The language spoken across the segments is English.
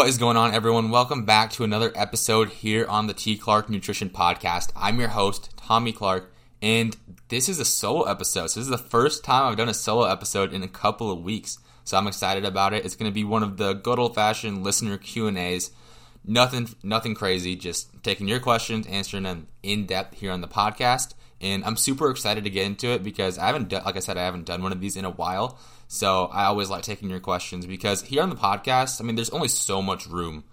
What is going on, everyone? Welcome back to another episode here on the T. Clark Nutrition Podcast. I'm your host, Tommy Clark, and this is a solo episode. So this is the first time I've done a solo episode in a couple of weeks. So I'm excited about it. It's going to be one of the good old-fashioned listener Q and A's. Nothing, nothing crazy. Just taking your questions, answering them in depth here on the podcast. And I'm super excited to get into it because I haven't, done, like I said, I haven't done one of these in a while. So I always like taking your questions because here on the podcast, I mean, there's only so much room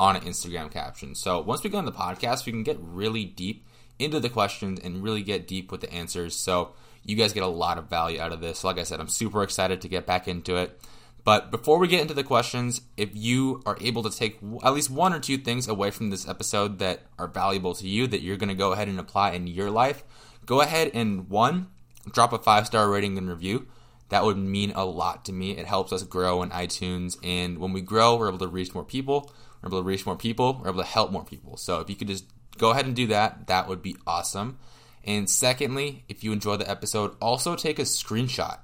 on an Instagram caption. So once we get on the podcast, we can get really deep into the questions and really get deep with the answers. So you guys get a lot of value out of this. Like I said, I'm super excited to get back into it. But before we get into the questions, if you are able to take at least one or two things away from this episode that are valuable to you that you're going to go ahead and apply in your life, go ahead and one, drop a five star rating and review. That would mean a lot to me. It helps us grow in iTunes. And when we grow, we're able to reach more people. We're able to reach more people. We're able to help more people. So if you could just go ahead and do that, that would be awesome. And secondly, if you enjoy the episode, also take a screenshot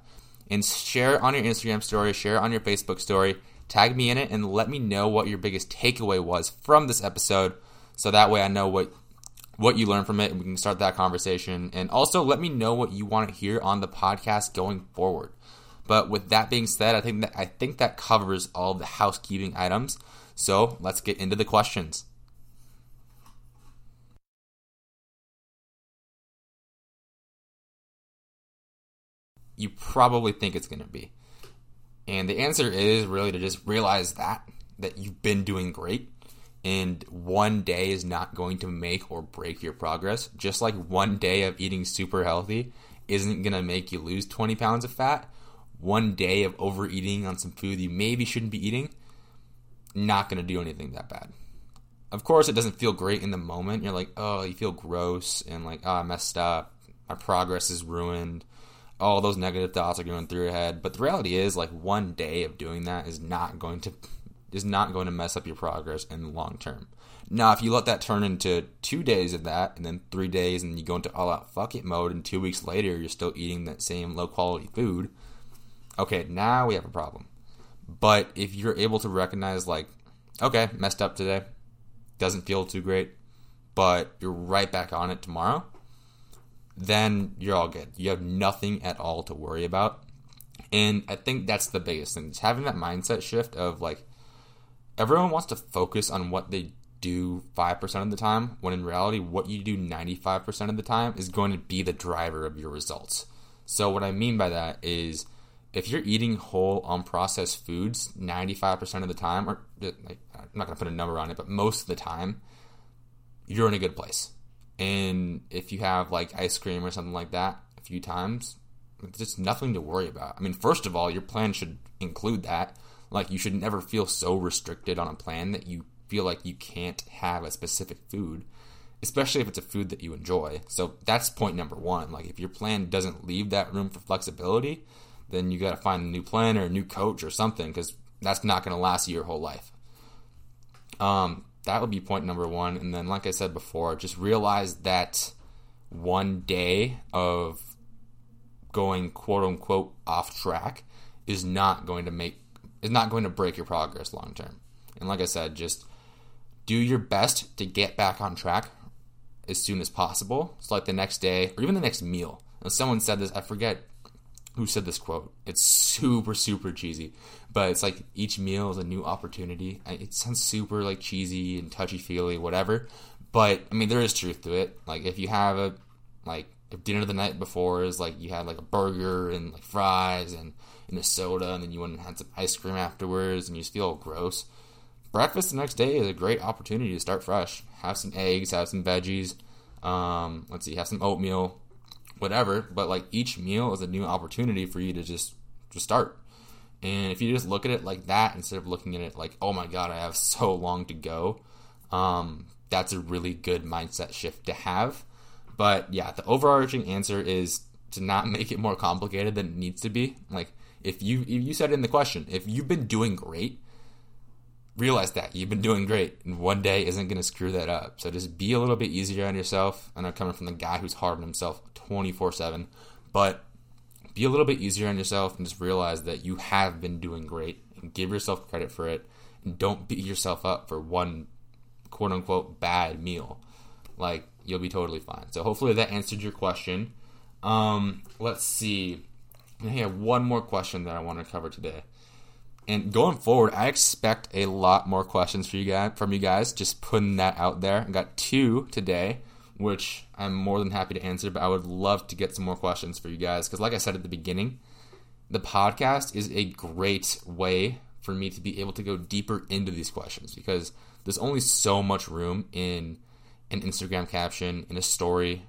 and share on your Instagram story, share on your Facebook story, tag me in it, and let me know what your biggest takeaway was from this episode. So that way I know what what you learned from it and we can start that conversation. And also let me know what you want to hear on the podcast going forward. But with that being said, I think that I think that covers all the housekeeping items. So let's get into the questions. You probably think it's going to be. And the answer is really to just realize that that you've been doing great and one day is not going to make or break your progress. Just like one day of eating super healthy isn't going to make you lose 20 pounds of fat one day of overeating on some food you maybe shouldn't be eating, not going to do anything that bad. Of course, it doesn't feel great in the moment. You're like, oh, you feel gross and like, oh, I messed up. My progress is ruined. All those negative thoughts are going through your head. But the reality is, like, one day of doing that is not going to is not going to mess up your progress in the long term. Now, if you let that turn into two days of that, and then three days, and you go into all out fuck it mode, and two weeks later you're still eating that same low quality food, okay, now we have a problem. But if you're able to recognize, like, okay, messed up today, doesn't feel too great, but you're right back on it tomorrow, then you're all good. You have nothing at all to worry about. And I think that's the biggest thing. It's having that mindset shift of like, everyone wants to focus on what they do 5% of the time, when in reality, what you do 95% of the time is going to be the driver of your results. So, what I mean by that is, if you're eating whole um, unprocessed foods 95% of the time, or like, I'm not going to put a number on it, but most of the time, you're in a good place. And if you have like ice cream or something like that a few times, it's just nothing to worry about. I mean, first of all, your plan should include that. Like, you should never feel so restricted on a plan that you feel like you can't have a specific food, especially if it's a food that you enjoy. So, that's point number one. Like, if your plan doesn't leave that room for flexibility, then you got to find a new plan or a new coach or something because that's not going to last you your whole life. Um, that would be point number one. And then, like I said before, just realize that one day of going quote unquote off track is not going to make is not going to break your progress long term. And like I said, just do your best to get back on track as soon as possible. It's like the next day or even the next meal. And someone said this, I forget who said this quote. It's super super cheesy, but it's like each meal is a new opportunity. It sounds super like cheesy and touchy feely, whatever. But I mean, there is truth to it. Like if you have a like if dinner the night before is like you had like a burger and like fries and, and a soda, and then you went and had some ice cream afterwards, and you just feel gross. Breakfast the next day is a great opportunity to start fresh. Have some eggs, have some veggies. Um, let's see, have some oatmeal, whatever. But like each meal is a new opportunity for you to just to start. And if you just look at it like that instead of looking at it like, oh my god, I have so long to go, um, that's a really good mindset shift to have. But yeah, the overarching answer is to not make it more complicated than it needs to be. Like if you if you said in the question, if you've been doing great, realize that you've been doing great, and one day isn't going to screw that up. So just be a little bit easier on yourself. And I know coming from the guy who's hard on himself 24 7, but be a little bit easier on yourself and just realize that you have been doing great and give yourself credit for it. And don't beat yourself up for one quote unquote bad meal. Like you'll be totally fine. So hopefully that answered your question. Um, let's see. I have one more question that I want to cover today. And going forward, I expect a lot more questions for you guys from you guys. Just putting that out there. I got two today, which I'm more than happy to answer. But I would love to get some more questions for you guys because, like I said at the beginning, the podcast is a great way for me to be able to go deeper into these questions because there's only so much room in an Instagram caption, in a story,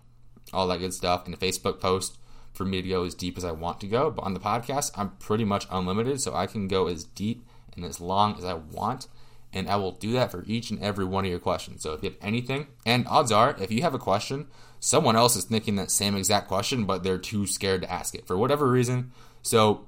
all that good stuff, in a Facebook post for me to go as deep as I want to go. But on the podcast, I'm pretty much unlimited, so I can go as deep and as long as I want. And I will do that for each and every one of your questions. So if you have anything, and odds are, if you have a question, someone else is thinking that same exact question, but they're too scared to ask it for whatever reason. So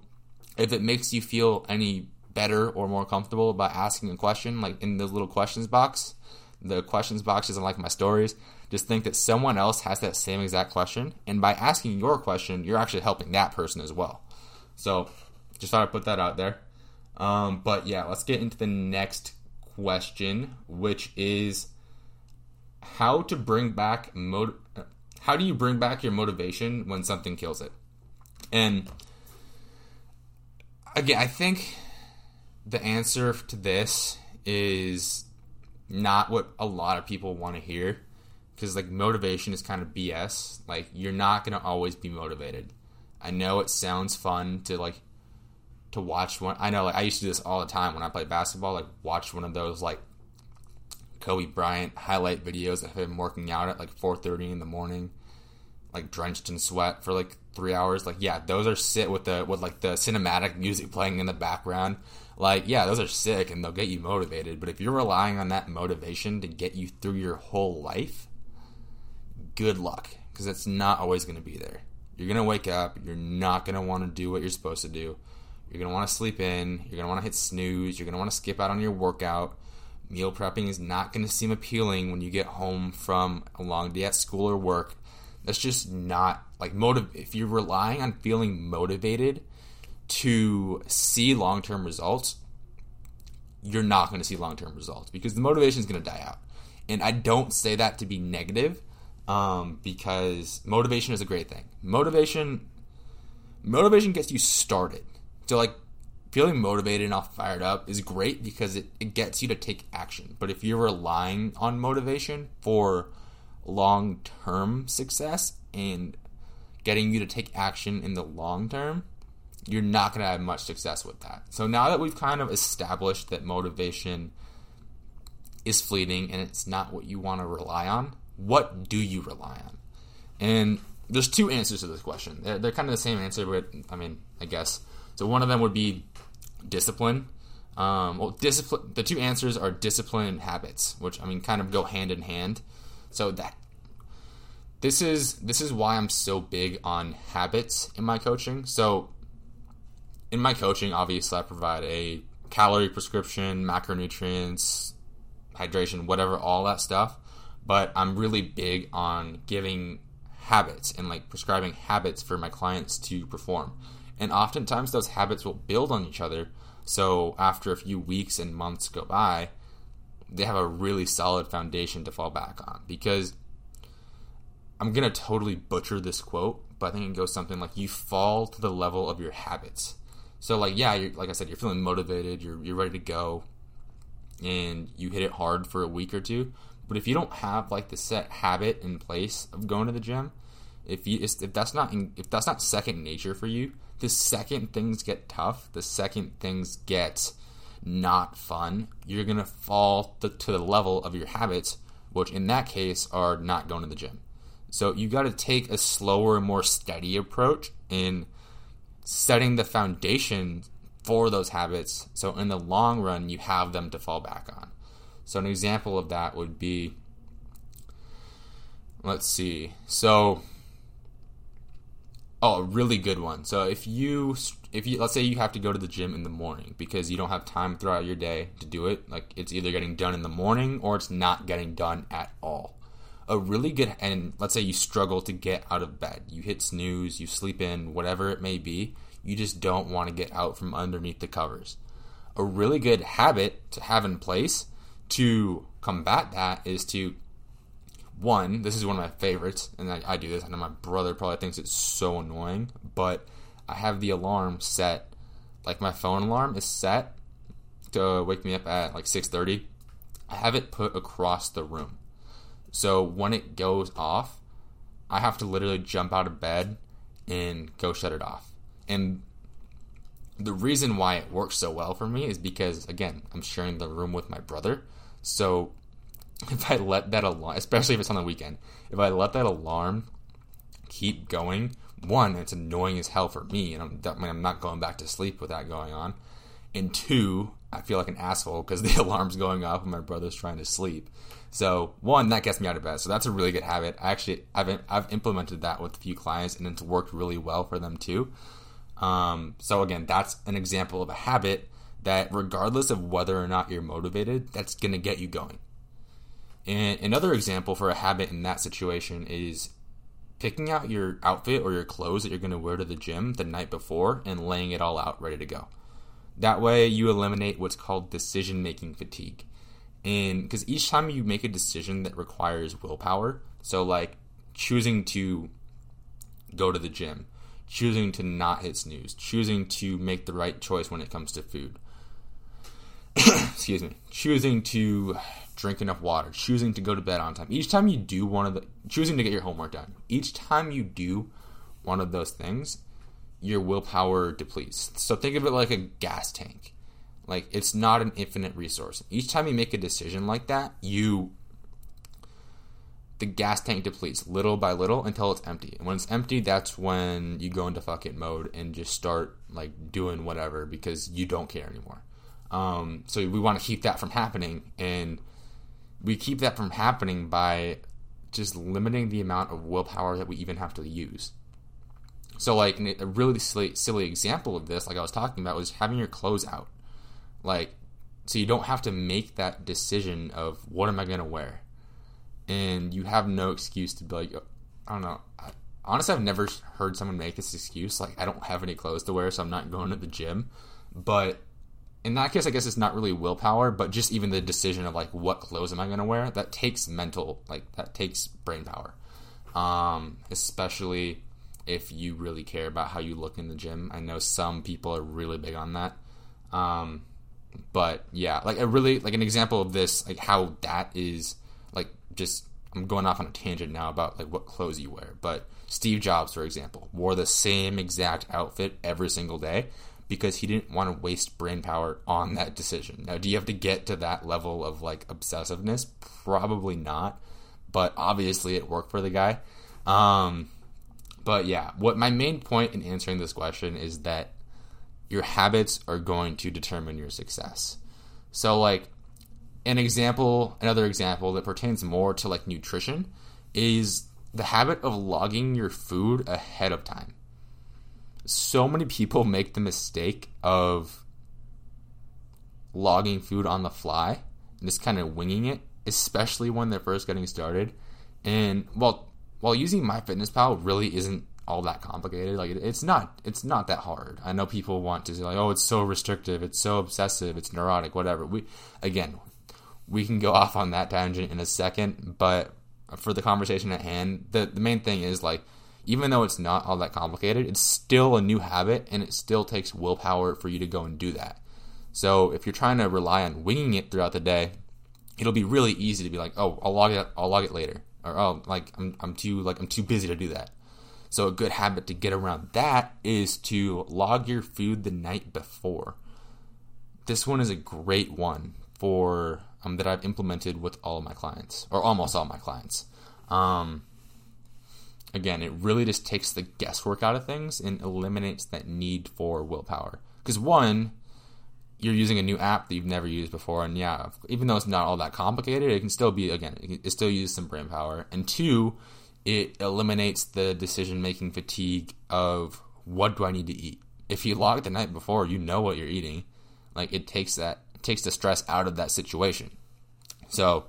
if it makes you feel any better or more comfortable about asking a question, like in the little questions box, the questions box isn't like my stories. Just think that someone else has that same exact question, and by asking your question, you're actually helping that person as well. So, just thought I'd put that out there. Um, but yeah, let's get into the next question, which is how to bring back mot- how do you bring back your motivation when something kills it? And again, I think the answer to this is not what a lot of people want to hear because like motivation is kind of BS. Like you're not to always be motivated. I know it sounds fun to like to watch one. I know like I used to do this all the time when I played basketball. Like watch one of those like Kobe Bryant highlight videos of him working out at like 4:30 in the morning, like drenched in sweat for like three hours. Like yeah, those are sit with the with like the cinematic music playing in the background. Like yeah, those are sick and they'll get you motivated. But if you're relying on that motivation to get you through your whole life, good luck because it's not always going to be there. You're going to wake up. You're not going to want to do what you're supposed to do. You're going to want to sleep in. You're going to want to hit snooze. You're going to want to skip out on your workout. Meal prepping is not going to seem appealing when you get home from a long day at school or work. That's just not like motive. If you're relying on feeling motivated to see long term results, you're not going to see long term results because the motivation is going to die out. And I don't say that to be negative um, because motivation is a great thing. Motivation, motivation gets you started. So like feeling motivated and all fired up is great because it, it gets you to take action. But if you're relying on motivation for long term success and getting you to take action in the long term, you're not going to have much success with that. So now that we've kind of established that motivation is fleeting and it's not what you want to rely on, what do you rely on? And there's two answers to this question. They're, they're kind of the same answer, but I mean, I guess. So one of them would be discipline. Um, well, discipline. The two answers are discipline and habits, which I mean, kind of go hand in hand. So that this is this is why I'm so big on habits in my coaching. So in my coaching, obviously, I provide a calorie prescription, macronutrients, hydration, whatever, all that stuff but I'm really big on giving habits and like prescribing habits for my clients to perform. And oftentimes those habits will build on each other. So after a few weeks and months go by, they have a really solid foundation to fall back on. Because I'm going to totally butcher this quote, but I think it goes something like you fall to the level of your habits. So like yeah, like I said, you're feeling motivated, you're you're ready to go, and you hit it hard for a week or two. But if you don't have like the set habit in place of going to the gym, if you if that's not if that's not second nature for you, the second things get tough, the second things get not fun, you're gonna fall to, to the level of your habits, which in that case are not going to the gym. So you got to take a slower, more steady approach in setting the foundation for those habits. So in the long run, you have them to fall back on. So an example of that would be let's see. So oh, a really good one. So if you if you let's say you have to go to the gym in the morning because you don't have time throughout your day to do it, like it's either getting done in the morning or it's not getting done at all. A really good and let's say you struggle to get out of bed. You hit snooze, you sleep in, whatever it may be, you just don't want to get out from underneath the covers a really good habit to have in place to combat that is to one, this is one of my favorites, and I, I do this. I know my brother probably thinks it's so annoying, but I have the alarm set, like my phone alarm is set to wake me up at like 6:30. I have it put across the room, so when it goes off, I have to literally jump out of bed and go shut it off. And the reason why it works so well for me is because again, I'm sharing the room with my brother, so if I let that alarm, especially if it's on the weekend, if I let that alarm keep going, one, it's annoying as hell for me, and I'm, I'm not going back to sleep with that going on. And two, I feel like an asshole because the alarm's going off and my brother's trying to sleep. So one, that gets me out of bed. So that's a really good habit. I actually, I've I've implemented that with a few clients, and it's worked really well for them too. Um, so again, that's an example of a habit that, regardless of whether or not you're motivated, that's going to get you going. And another example for a habit in that situation is picking out your outfit or your clothes that you're going to wear to the gym the night before and laying it all out ready to go. That way, you eliminate what's called decision making fatigue. And because each time you make a decision that requires willpower, so like choosing to go to the gym, choosing to not hit snooze, choosing to make the right choice when it comes to food, excuse me, choosing to drink enough water, choosing to go to bed on time. Each time you do one of the, choosing to get your homework done, each time you do one of those things, your willpower depletes. So think of it like a gas tank. Like it's not an infinite resource. Each time you make a decision like that, you the gas tank depletes little by little until it's empty. And when it's empty, that's when you go into fuck it mode and just start like doing whatever because you don't care anymore. Um, so we want to keep that from happening, and we keep that from happening by just limiting the amount of willpower that we even have to use. So, like a really silly, silly example of this, like I was talking about, was having your clothes out. Like, so you don't have to make that decision of what am I going to wear, and you have no excuse to be like, I don't know. Honestly, I've never heard someone make this excuse. Like, I don't have any clothes to wear, so I'm not going to the gym. But in that case, I guess it's not really willpower, but just even the decision of like what clothes am I going to wear that takes mental, like that takes brain power. Um, especially if you really care about how you look in the gym. I know some people are really big on that. Um, but yeah, like a really like an example of this, like how that is like just I'm going off on a tangent now about like what clothes you wear, but Steve Jobs, for example, wore the same exact outfit every single day because he didn't want to waste brain power on that decision. Now, do you have to get to that level of like obsessiveness? Probably not, but obviously it worked for the guy. Um, but yeah, what my main point in answering this question is that your habits are going to determine your success. So, like, an example, another example that pertains more to like nutrition is the habit of logging your food ahead of time so many people make the mistake of logging food on the fly and just kind of winging it, especially when they're first getting started. And well, while using MyFitnessPal really isn't all that complicated, like it's not, it's not that hard. I know people want to say like, oh, it's so restrictive, it's so obsessive, it's neurotic, whatever. We again, we can go off on that tangent in a second, but for the conversation at hand, the the main thing is like even though it's not all that complicated, it's still a new habit and it still takes willpower for you to go and do that. So if you're trying to rely on winging it throughout the day, it'll be really easy to be like, oh, I'll log it, I'll log it later, or oh, like I'm, I'm too like I'm too busy to do that. So a good habit to get around that is to log your food the night before. This one is a great one for um, that I've implemented with all of my clients, or almost all my clients. Um, again, it really just takes the guesswork out of things and eliminates that need for willpower. Because one, you're using a new app that you've never used before, and yeah, even though it's not all that complicated, it can still be again, it still uses some brain power. And two, it eliminates the decision making fatigue of what do I need to eat. If you log the night before, you know what you're eating. Like it takes that it takes the stress out of that situation. So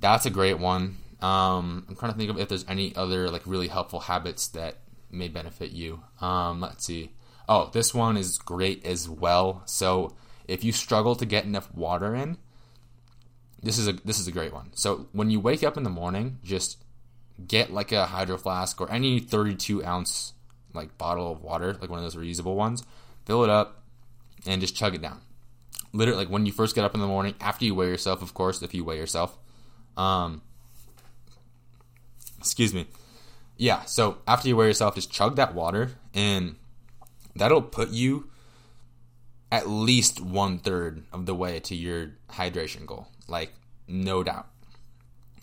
that's a great one. Um, I'm trying to think of if there's any other like really helpful habits that may benefit you. Um, let's see. Oh, this one is great as well. So if you struggle to get enough water in, this is a this is a great one. So when you wake up in the morning, just get like a hydro flask or any 32 ounce like bottle of water, like one of those reusable ones, fill it up, and just chug it down. Literally, like when you first get up in the morning, after you weigh yourself, of course, if you weigh yourself. Um, excuse me. Yeah, so after you wear yourself, just chug that water, and that'll put you at least one third of the way to your hydration goal. Like, no doubt.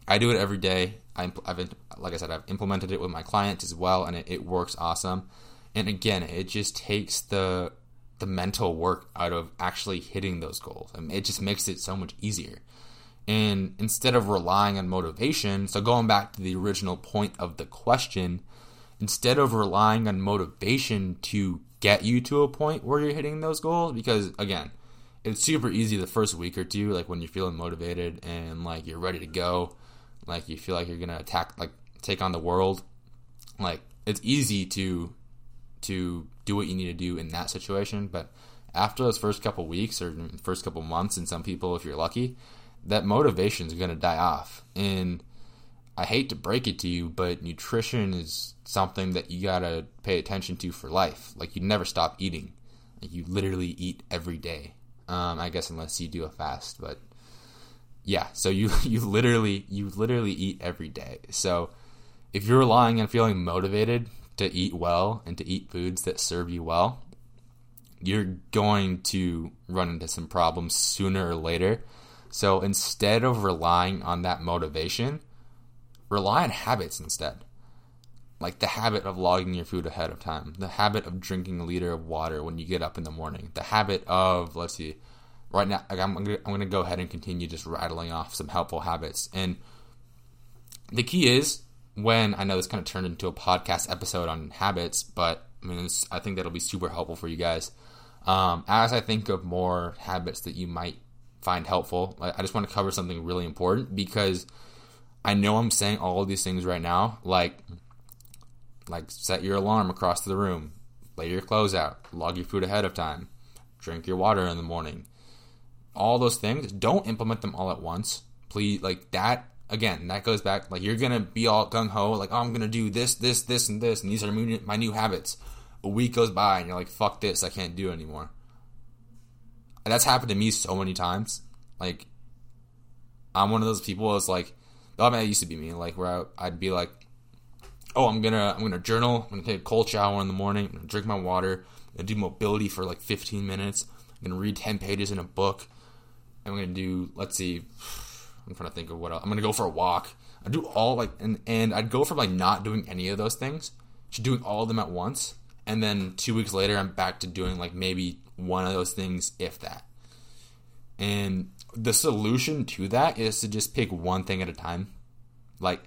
I do it every day. I, have like I said, I've implemented it with my clients as well, and it, it works awesome. And again, it just takes the the mental work out of actually hitting those goals. I mean, it just makes it so much easier. And instead of relying on motivation, so going back to the original point of the question, instead of relying on motivation to get you to a point where you're hitting those goals, because again, it's super easy the first week or two, like when you're feeling motivated and like you're ready to go, like you feel like you're gonna attack, like take on the world. Like it's easy to to do what you need to do in that situation, but after those first couple weeks or first couple months, and some people, if you're lucky, that motivation is going to die off. And I hate to break it to you, but nutrition is something that you got to pay attention to for life. Like you never stop eating. Like you literally eat every day. Um, I guess unless you do a fast, but yeah. So you you literally you literally eat every day. So if you're relying on feeling motivated to eat well and to eat foods that serve you well, you're going to run into some problems sooner or later so instead of relying on that motivation, rely on habits instead. Like the habit of logging your food ahead of time, the habit of drinking a liter of water when you get up in the morning, the habit of, let's see, right now, I'm, I'm going to go ahead and continue just rattling off some helpful habits. And the key is when I know this kind of turned into a podcast episode on habits, but I mean, I think that'll be super helpful for you guys. Um, as I think of more habits that you might find helpful. I just want to cover something really important because I know I'm saying all of these things right now, like like set your alarm across the room, lay your clothes out, log your food ahead of time, drink your water in the morning. All those things, don't implement them all at once. Please like that again, that goes back like you're to be all gung ho like, "Oh, I'm to do this, this, this and this and these are my new habits." A week goes by and you're like, "Fuck this, I can't do anymore." That's happened to me so many times. Like, I'm one of those people that's like, oh man, it used to be me. Like, where I, would be like, oh, I'm gonna, I'm gonna journal. I'm gonna take a cold shower in the morning. Drink my water. Gonna do mobility for like 15 minutes. I'm gonna read 10 pages in a book. I'm gonna do, let's see, I'm trying to think of what else. I'm gonna go for a walk. I do all like, and and I'd go from like not doing any of those things to doing all of them at once. And then two weeks later, I'm back to doing like maybe one of those things, if that. And the solution to that is to just pick one thing at a time. Like,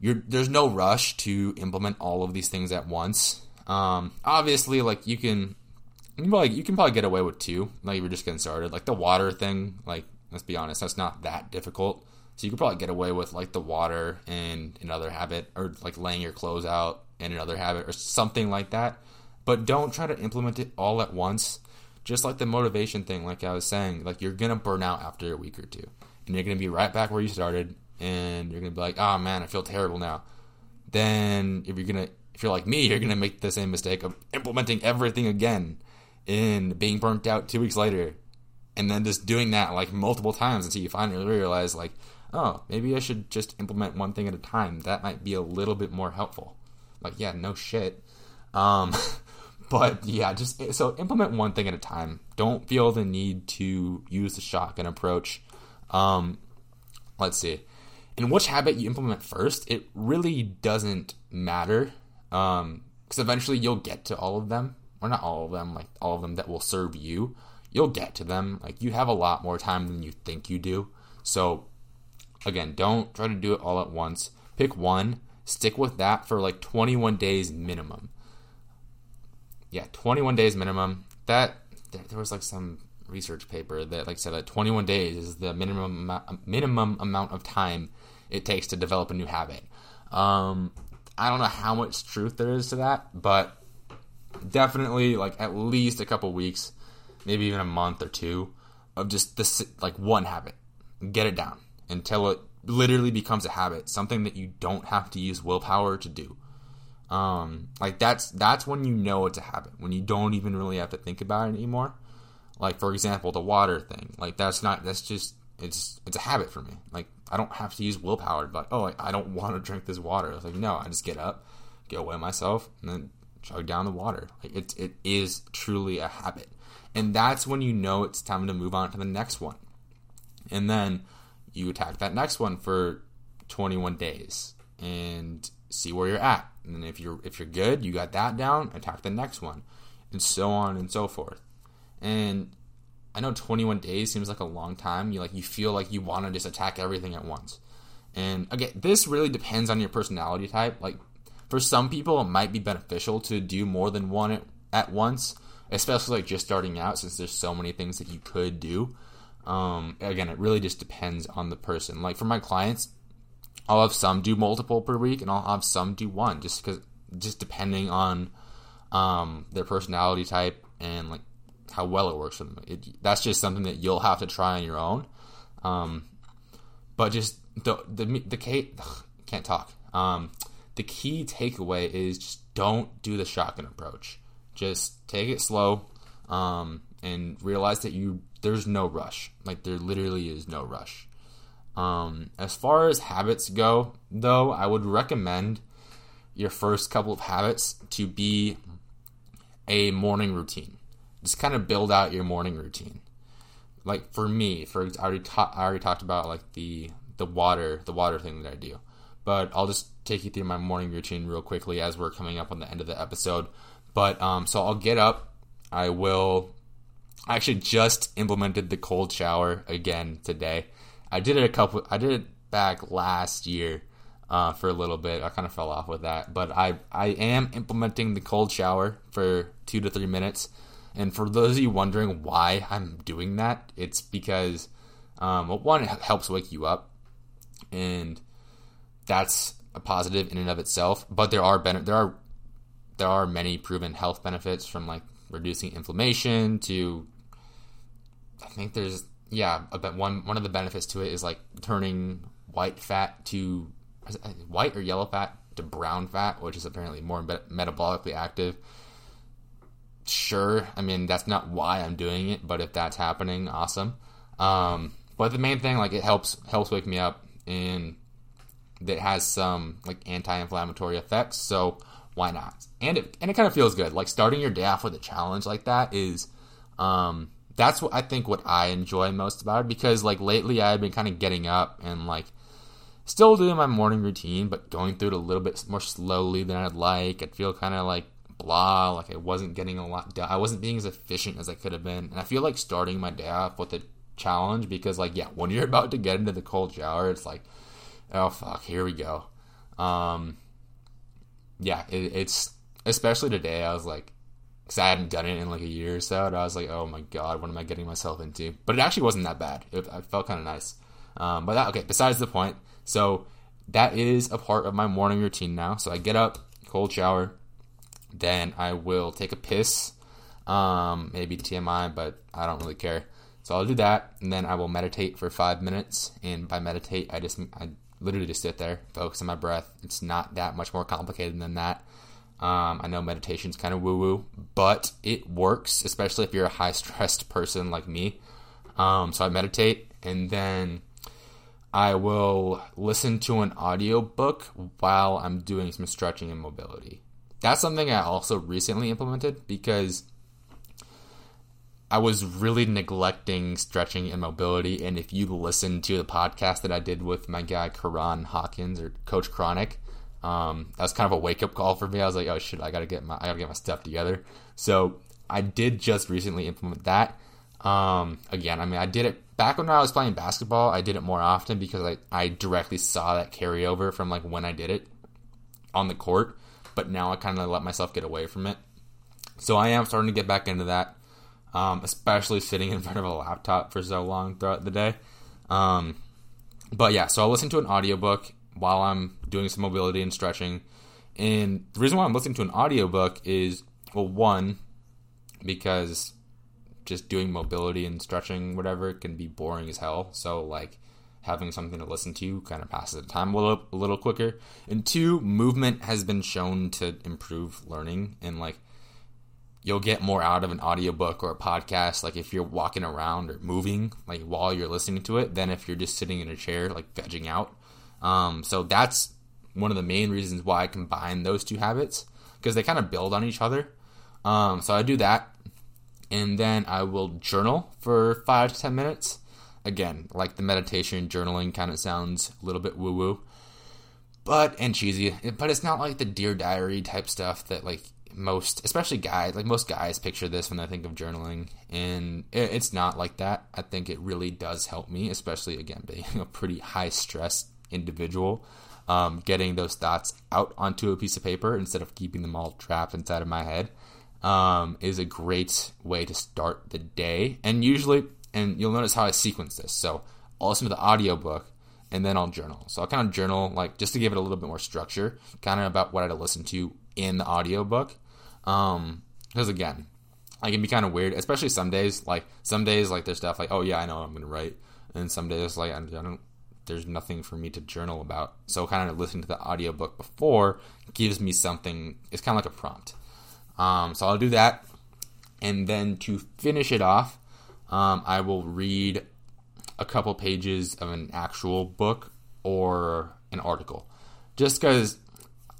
you're, there's no rush to implement all of these things at once. Um, obviously, like you can, you can probably you can probably get away with two. Like you're just getting started. Like the water thing. Like let's be honest, that's not that difficult. So you could probably get away with like the water and another habit, or like laying your clothes out and another habit, or something like that but don't try to implement it all at once. Just like the motivation thing, like I was saying, like you're gonna burn out after a week or two, and you're gonna be right back where you started, and you're gonna be like, oh man, I feel terrible now. Then if you're gonna, if you're like me, you're gonna make the same mistake of implementing everything again, and being burnt out two weeks later, and then just doing that like multiple times until you finally realize like, oh, maybe I should just implement one thing at a time. That might be a little bit more helpful. Like, yeah, no shit. Um, But yeah, just so implement one thing at a time. Don't feel the need to use the shotgun approach. Um, let's see. And which habit you implement first, it really doesn't matter. Um, because eventually you'll get to all of them, or not all of them, like all of them that will serve you. You'll get to them. Like you have a lot more time than you think you do. So again, don't try to do it all at once. Pick one, stick with that for like 21 days minimum yeah, 21 days minimum. That there was like some research paper that like said that 21 days is the minimum minimum amount of time it takes to develop a new habit. Um, I don't know how much truth there is to that, but definitely like at least a couple weeks. maybe even a month or two of just this like one habit. Get it down until it literally becomes a habit, something that you don't have to use willpower to do. Um, like that's that's when you know it's a habit when you don't even really have to think about it anymore. Like for example, the water thing. Like that's not that's just it's it's a habit for me. Like I don't have to use willpower. But oh, I, I don't want to drink this water. I was like, no, I just get up, get away myself, and then chug down the water. Like it it is truly a habit, and that's when you know it's time to move on to the next one, and then you attack that next one for 21 days and see where you're at. And then if you're if you're good, you got that down, attack the next one, and so on and so forth. And I know 21 days seems like a long time. You like you feel like you want to just attack everything at once. And again, this really depends on your personality type. Like for some people, it might be beneficial to do more than one at, at once, especially like just starting out, since there's so many things that you could do. Um, again, it really just depends on the person. Like for my clients, I'll have some do multiple per week, and I'll have some do one, just because, just depending on um, their personality type and like how well it works for them. It, that's just something that you'll have to try on your own. Um, but just the the the key can't talk. Um, the key takeaway is just don't do the shotgun approach. Just take it slow, um, and realize that you there's no rush. Like there literally is no rush. Um, as far as habits go, though, I would recommend your first couple of habits to be a morning routine. Just kind of build out your morning routine. Like for me, for I already, ta- I already talked about like the the water the water thing that I do, but I'll just take you through my morning routine real quickly as we're coming up on the end of the episode. But um, so I'll get up. I will I actually just implemented the cold shower again today. I did it a couple. I did it back last year uh, for a little bit. I kind of fell off with that, but I I am implementing the cold shower for two to three minutes. And for those of you wondering why I'm doing that, it's because um, well, one it helps wake you up, and that's a positive in and of itself. But there are ben- there are there are many proven health benefits from like reducing inflammation to I think there's yeah, but one one of the benefits to it is like turning white fat to white or yellow fat to brown fat, which is apparently more metabolically active. Sure, I mean that's not why I'm doing it, but if that's happening, awesome. Um, but the main thing, like it helps helps wake me up, and it has some like anti-inflammatory effects. So why not? And it and it kind of feels good. Like starting your day off with a challenge like that is um, that's what I think what I enjoy most about it because like lately I've been kind of getting up and like still doing my morning routine but going through it a little bit more slowly than I'd like. I'd feel kind of like blah, like I wasn't getting a lot done. I wasn't being as efficient as I could have been. And I feel like starting my day off with a challenge because like yeah, when you're about to get into the cold shower, it's like oh fuck, here we go. Um yeah, it, it's especially today I was like because I hadn't done it in like a year or so, and I was like, oh my god, what am I getting myself into? But it actually wasn't that bad. It, it felt kind of nice. Um, but that okay. Besides the point, so that is a part of my morning routine now. So I get up, cold shower, then I will take a piss. Um, maybe TMI, but I don't really care. So I'll do that, and then I will meditate for five minutes. And by meditate, I just I literally just sit there, focus on my breath. It's not that much more complicated than that. Um, I know meditation's kind of woo woo, but it works, especially if you're a high stressed person like me. Um, so I meditate and then I will listen to an audiobook while I'm doing some stretching and mobility. That's something I also recently implemented because I was really neglecting stretching and mobility. And if you listen to the podcast that I did with my guy Karan Hawkins or Coach Chronic, um, that was kind of a wake up call for me. I was like, oh shit, I gotta get my I gotta get my stuff together. So I did just recently implement that. Um, again, I mean, I did it back when I was playing basketball. I did it more often because I I directly saw that carryover from like when I did it on the court. But now I kind of let myself get away from it. So I am starting to get back into that, um, especially sitting in front of a laptop for so long throughout the day. Um, but yeah, so I'll listen to an audiobook while I'm doing some mobility and stretching. And the reason why I'm listening to an audiobook is well, one, because just doing mobility and stretching, whatever, can be boring as hell. So like having something to listen to kind of passes the time a little, a little quicker. And two, movement has been shown to improve learning and like you'll get more out of an audiobook or a podcast like if you're walking around or moving like while you're listening to it than if you're just sitting in a chair like vegging out. Um, so that's one of the main reasons why I combine those two habits because they kind of build on each other. Um, so I do that and then I will journal for five to ten minutes. Again, like the meditation journaling kind of sounds a little bit woo woo, but and cheesy. But it's not like the dear diary type stuff that like most, especially guys, like most guys picture this when they think of journaling, and it's not like that. I think it really does help me, especially again being a pretty high stress individual. Um, getting those thoughts out onto a piece of paper instead of keeping them all trapped inside of my head um, is a great way to start the day. And usually, and you'll notice how I sequence this. So I'll listen to the audiobook and then I'll journal. So I'll kind of journal, like just to give it a little bit more structure, kind of about what I'd listen to in the audiobook. Um, because again, I can be kind of weird, especially some days. Like some days, like there's stuff like, oh yeah, I know I'm gonna write, and some days like I don't. There's nothing for me to journal about. So kind of listening to the audiobook before gives me something. It's kind of like a prompt. Um, so I'll do that. And then to finish it off, um, I will read a couple pages of an actual book or an article. Just because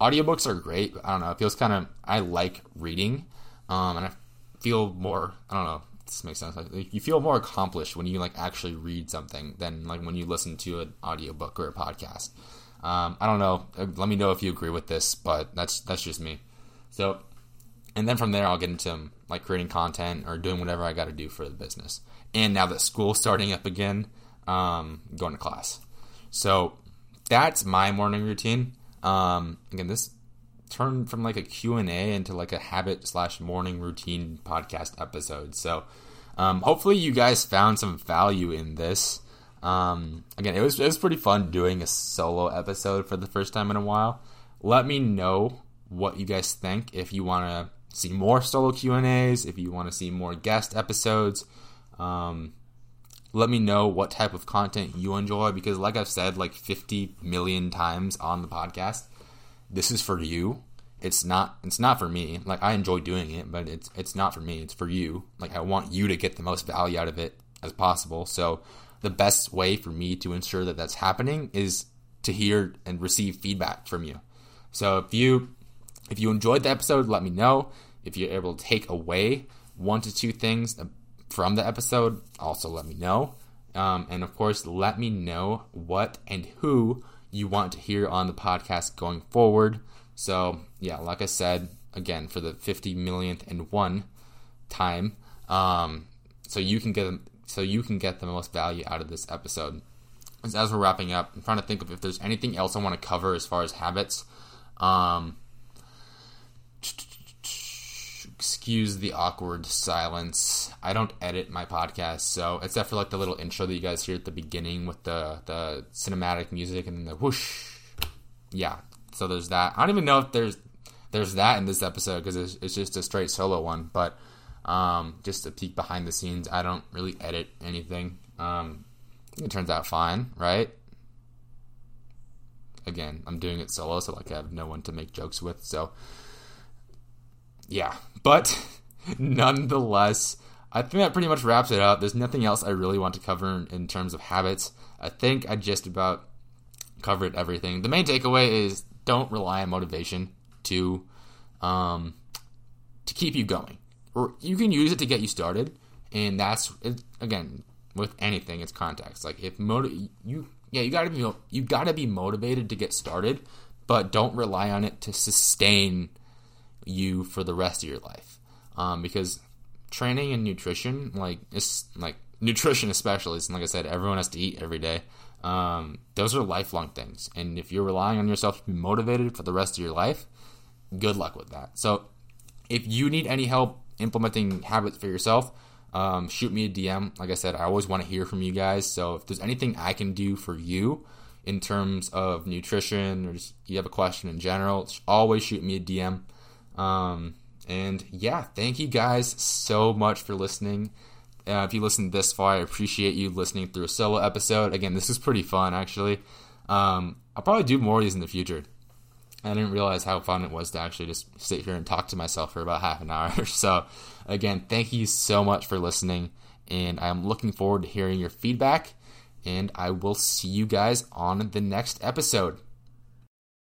audiobooks are great. I don't know. It feels kind of, I like reading. Um, and I feel more, I don't know, this makes sense. Like, you feel more accomplished when you like actually read something than like when you listen to an audiobook or a podcast. Um, I don't know. Let me know if you agree with this, but that's that's just me. So and then from there I'll get into um, like creating content or doing whatever I got to do for the business. And now that school's starting up again, um, going to class. So that's my morning routine. Um, again, this turned from like a Q and A into like a habit slash morning routine podcast episode. So um, hopefully you guys found some value in this. Um, again, it was it was pretty fun doing a solo episode for the first time in a while. Let me know what you guys think if you want to see more solo Q and A's, if you want to see more guest episodes, um, let me know what type of content you enjoy. Because, like I've said like 50 million times on the podcast, this is for you. It's not. It's not for me. Like I enjoy doing it, but it's it's not for me. It's for you. Like I want you to get the most value out of it as possible. So the best way for me to ensure that that's happening is to hear and receive feedback from you. So if you if you enjoyed the episode, let me know. If you're able to take away one to two things from the episode, also let me know. Um, and of course, let me know what and who you want to hear on the podcast going forward. So, yeah, like I said, again, for the 50 millionth and one time, um, so you can get so you can get the most value out of this episode. As, as we're wrapping up, I'm trying to think of if there's anything else I want to cover as far as habits. Um, excuse the awkward silence. I don't edit my podcast, so except for like the little intro that you guys hear at the beginning with the the cinematic music and the whoosh. Yeah, so there's that. I don't even know if there's there's that in this episode because it's, it's just a straight solo one. But um, just a peek behind the scenes. I don't really edit anything. Um, it turns out fine, right? Again, I'm doing it solo, so like I have no one to make jokes with. So yeah, but nonetheless, I think that pretty much wraps it up. There's nothing else I really want to cover in, terms of habits. I think I just about covered everything. The main takeaway is don't rely on motivation to um, to keep you going, you can use it to get you started. And that's it, again with anything, it's context. Like if motiv- you yeah you gotta be you gotta be motivated to get started, but don't rely on it to sustain you for the rest of your life. Um, because training and nutrition, like it's like nutrition especially, and like I said, everyone has to eat every day. Um, those are lifelong things, and if you're relying on yourself to be motivated for the rest of your life, good luck with that. So, if you need any help implementing habits for yourself, um, shoot me a DM. Like I said, I always want to hear from you guys. So if there's anything I can do for you in terms of nutrition or just you have a question in general, always shoot me a DM. Um, and yeah, thank you guys so much for listening. Uh, if you listened this far, I appreciate you listening through a solo episode. Again, this is pretty fun, actually. Um, I'll probably do more of these in the future. I didn't realize how fun it was to actually just sit here and talk to myself for about half an hour. so, again, thank you so much for listening, and I'm looking forward to hearing your feedback. And I will see you guys on the next episode.